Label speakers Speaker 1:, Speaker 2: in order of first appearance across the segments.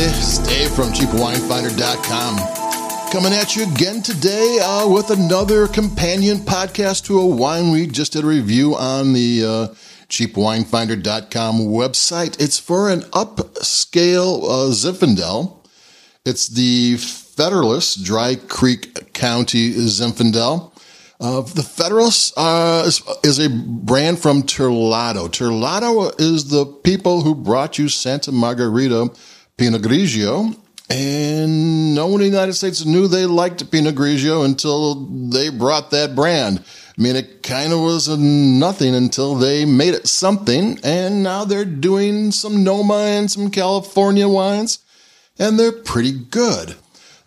Speaker 1: from cheapwinefinder.com. Coming at you again today uh, with another companion podcast to a wine we just did a review on the uh, cheapwinefinder.com website. It's for an upscale uh, Zinfandel. It's the Federalist Dry Creek County Zinfandel. Uh, the Federalist uh, is, is, a brand from Terlato. Terlato is the people who brought you Santa Margherita Pinot Grigio. And no one in the United States knew they liked Pinot Grigio until they brought that brand. I mean, it kind of was nothing until they made it something. And now they're doing Sonoma and some California wines, and they're pretty good.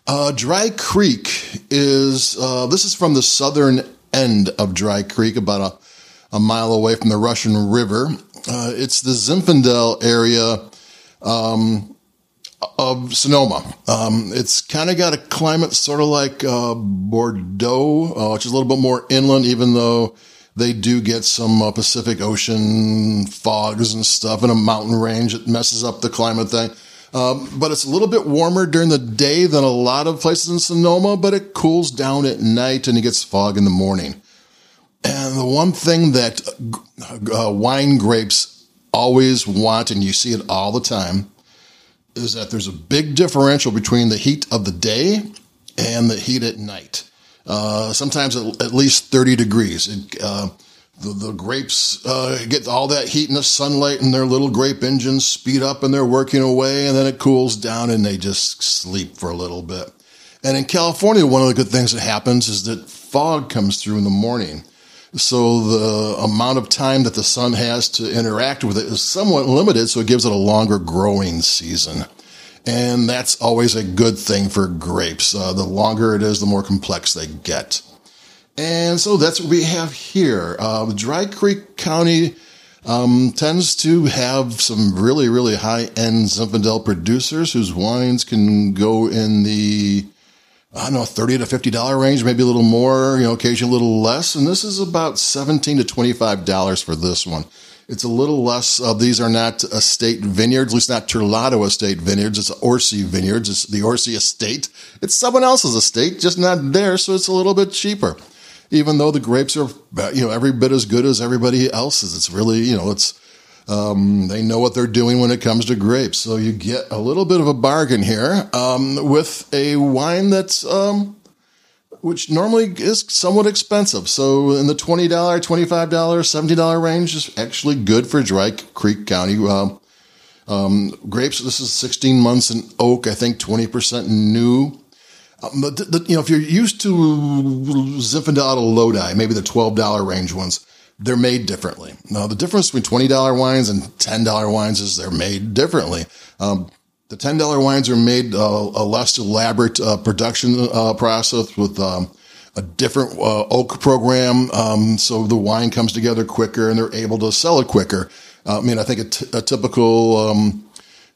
Speaker 1: Uh, Dry Creek is, uh, this is from the southern end of Dry Creek, about a, a mile away from the Russian River. Uh, it's the Zinfandel area um, of Sonoma. Um, it's kind of got a climate sort of like uh, Bordeaux, uh, which is a little bit more inland, even though they do get some uh, Pacific Ocean fogs and stuff in a mountain range. that messes up the climate thing. Um, but it's a little bit warmer during the day than a lot of places in Sonoma, but it cools down at night and it gets fog in the morning. And the one thing that uh, wine grapes always want, and you see it all the time, is that there's a big differential between the heat of the day and the heat at night. Uh, sometimes at, at, least 30 degrees. It, uh, the, the grapes uh, get all that heat and the sunlight and their little grape engines speed up and they're working away and then it cools down and they just sleep for a little bit. And in California, one of the good things that happens is that fog comes through in the morning. So the amount of time that the sun has to interact with it is somewhat limited, so it gives it a longer growing season. And that's always a good thing for grapes. Uh, the longer it is, the more complex they get. And so that's what we have here. Uh, Dry Creek County um, tends to have some really, really high end Zinfandel producers whose wines can go in the, I don't know, 30 to $50 range, maybe a little more, you know, occasionally a little less. And this is about 17 to $25 for this one. It's a little less. Uh, these are not estate vineyards, at least not Terlato estate vineyards. It's Orsi vineyards. It's the Orsi estate. It's someone else's estate, just not there. So it's a little bit cheaper even though the grapes are you know every bit as good as everybody else's. It's really you know it's um, they know what they're doing when it comes to grapes. So you get a little bit of a bargain here um, with a wine that's um, which normally is somewhat expensive. So in the twenty dollar, twenty five dollar, seventy dollar range is actually good for Dry Creek County. Uh, um, grapes. This is sixteen months in oak. I think twenty percent new. Um, the, you know, if you're used to Zinfandel Lodi, maybe the $12 range ones, they're made differently. Now, the difference between $20 wines and $10 wines is they're made differently. Um, the $10 wines are made uh, a less elaborate uh, production uh, process with um, a different uh, oak program. Um, so the wine comes together quicker and they're able to sell it quicker. Uh, I mean, I think a, t- a typical um,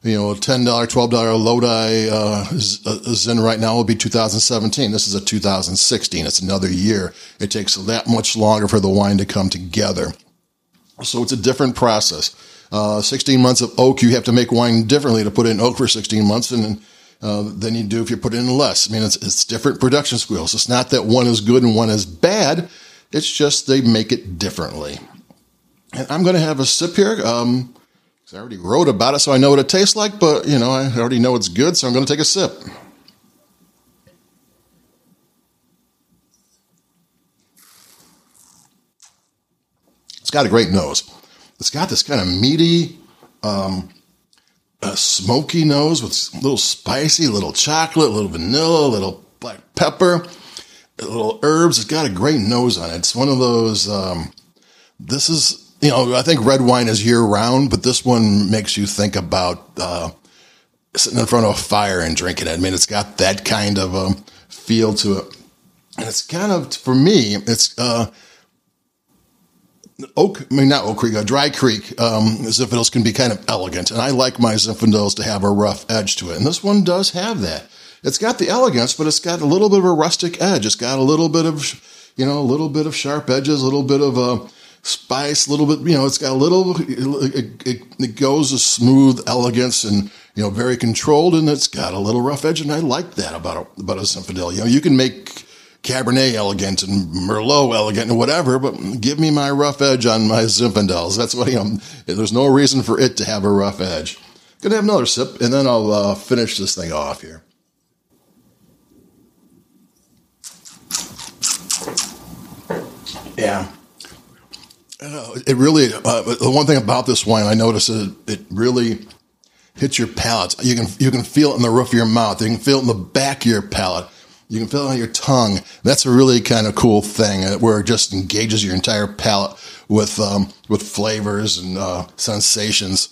Speaker 1: you know, $10, $12 Lodi uh, Zin right now will be 2017. This is a 2016. It's another year. It takes that much longer for the wine to come together. So it's a different process. Uh, 16 months of oak, you have to make wine differently to put in oak for 16 months and uh, than you do if you put in less. I mean, it's, it's different production schools. It's not that one is good and one is bad. It's just they make it differently. And I'm going to have a sip here. Um, I already wrote about it, so I know what it tastes like, but, you know, I already know it's good, so I'm going to take a sip. It's got a great nose. It's got this kind of meaty, um, a smoky nose with a little spicy, a little chocolate, a little vanilla, a little black pepper, little herbs. It's got a great nose on it. It's one of those. Um, this is you know, I think red wine is year round, but this one makes you think about uh, sitting in front of a fire and drinking it. I mean, it's got that kind of um, feel to it, and it's kind of for me, it's uh, Oak. I mean, not Oak Creek, uh, Dry Creek. Um, Zinfandels can be kind of elegant, and I like my Zinfandels to have a rough edge to it, and this one does have that. It's got the elegance, but it's got a little bit of a rustic edge. It's got a little bit of, you know, a little bit of sharp edges, a little bit of a uh, spice, a little bit, you know, it's got a little, it, it, it goes a smooth elegance and, you know, very controlled and it's got a little rough edge. And I like that about a, about a Zinfandel. You know, you can make Cabernet elegant and Merlot elegant and whatever, but give me my rough edge on my Zinfandels. That's what, know, there's no reason for it to have a rough edge. Gonna have another sip and then I'll uh, finish this thing off here. Yeah. Uh, it really, uh, the one thing about this wine I notice is it really hits your palate. You can, you can feel it in the roof of your mouth. You can feel it in the back of your palate. You can feel it on your tongue. That's a really kind of cool thing uh, where it just engages your entire palate with, um, with flavors and, uh, sensations.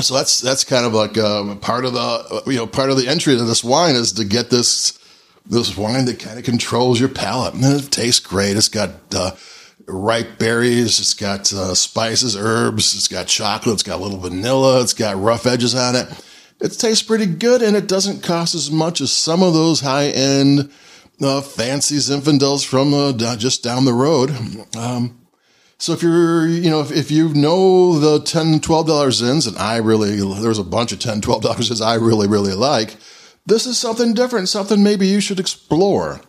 Speaker 1: So that's, that's kind of like, uh, part of the, you know, part of the entry to this wine is to get this, this wine that kind of controls your palate and it tastes great. It's got, uh, ripe berries. It's got uh, spices, herbs. It's got chocolate. It's got a little vanilla. It's got rough edges on it. It tastes pretty good, and it doesn't cost as much as some of those high end, uh, fancy Zinfandels from uh, just down the road. Um, so if you're, you know, if, if you know the $10, $12 zins, and I really, there's a bunch of $10, $12 zins I really, really like, this is something different, something maybe you should explore.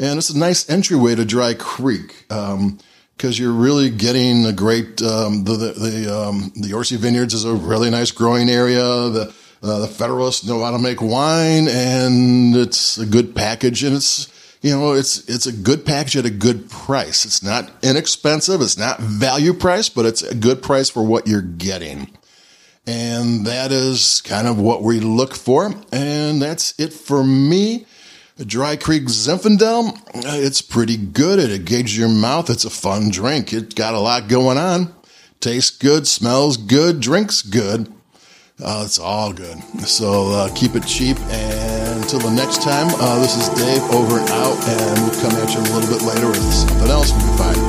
Speaker 1: And it's a nice entryway to Dry Creek. Um, because you're really getting a great um, the the the, um, the Orsi Vineyards is a really nice growing area. The uh, the Federalists know how to make wine, and it's a good package, and it's you know it's it's a good package at a good price. It's not inexpensive, it's not value price, but it's a good price for what you're getting. And that is kind of what we look for, and that's it for me. Dry Creek Zinfandel, uh, it's pretty good. It engages your mouth. It's a fun drink. It's got a lot going on. Tastes good, smells good, drinks good. Uh, it's all good. So uh, keep it cheap. And until the next time, uh, this is Dave over and out. And we'll come at you a little bit later with something else we can find.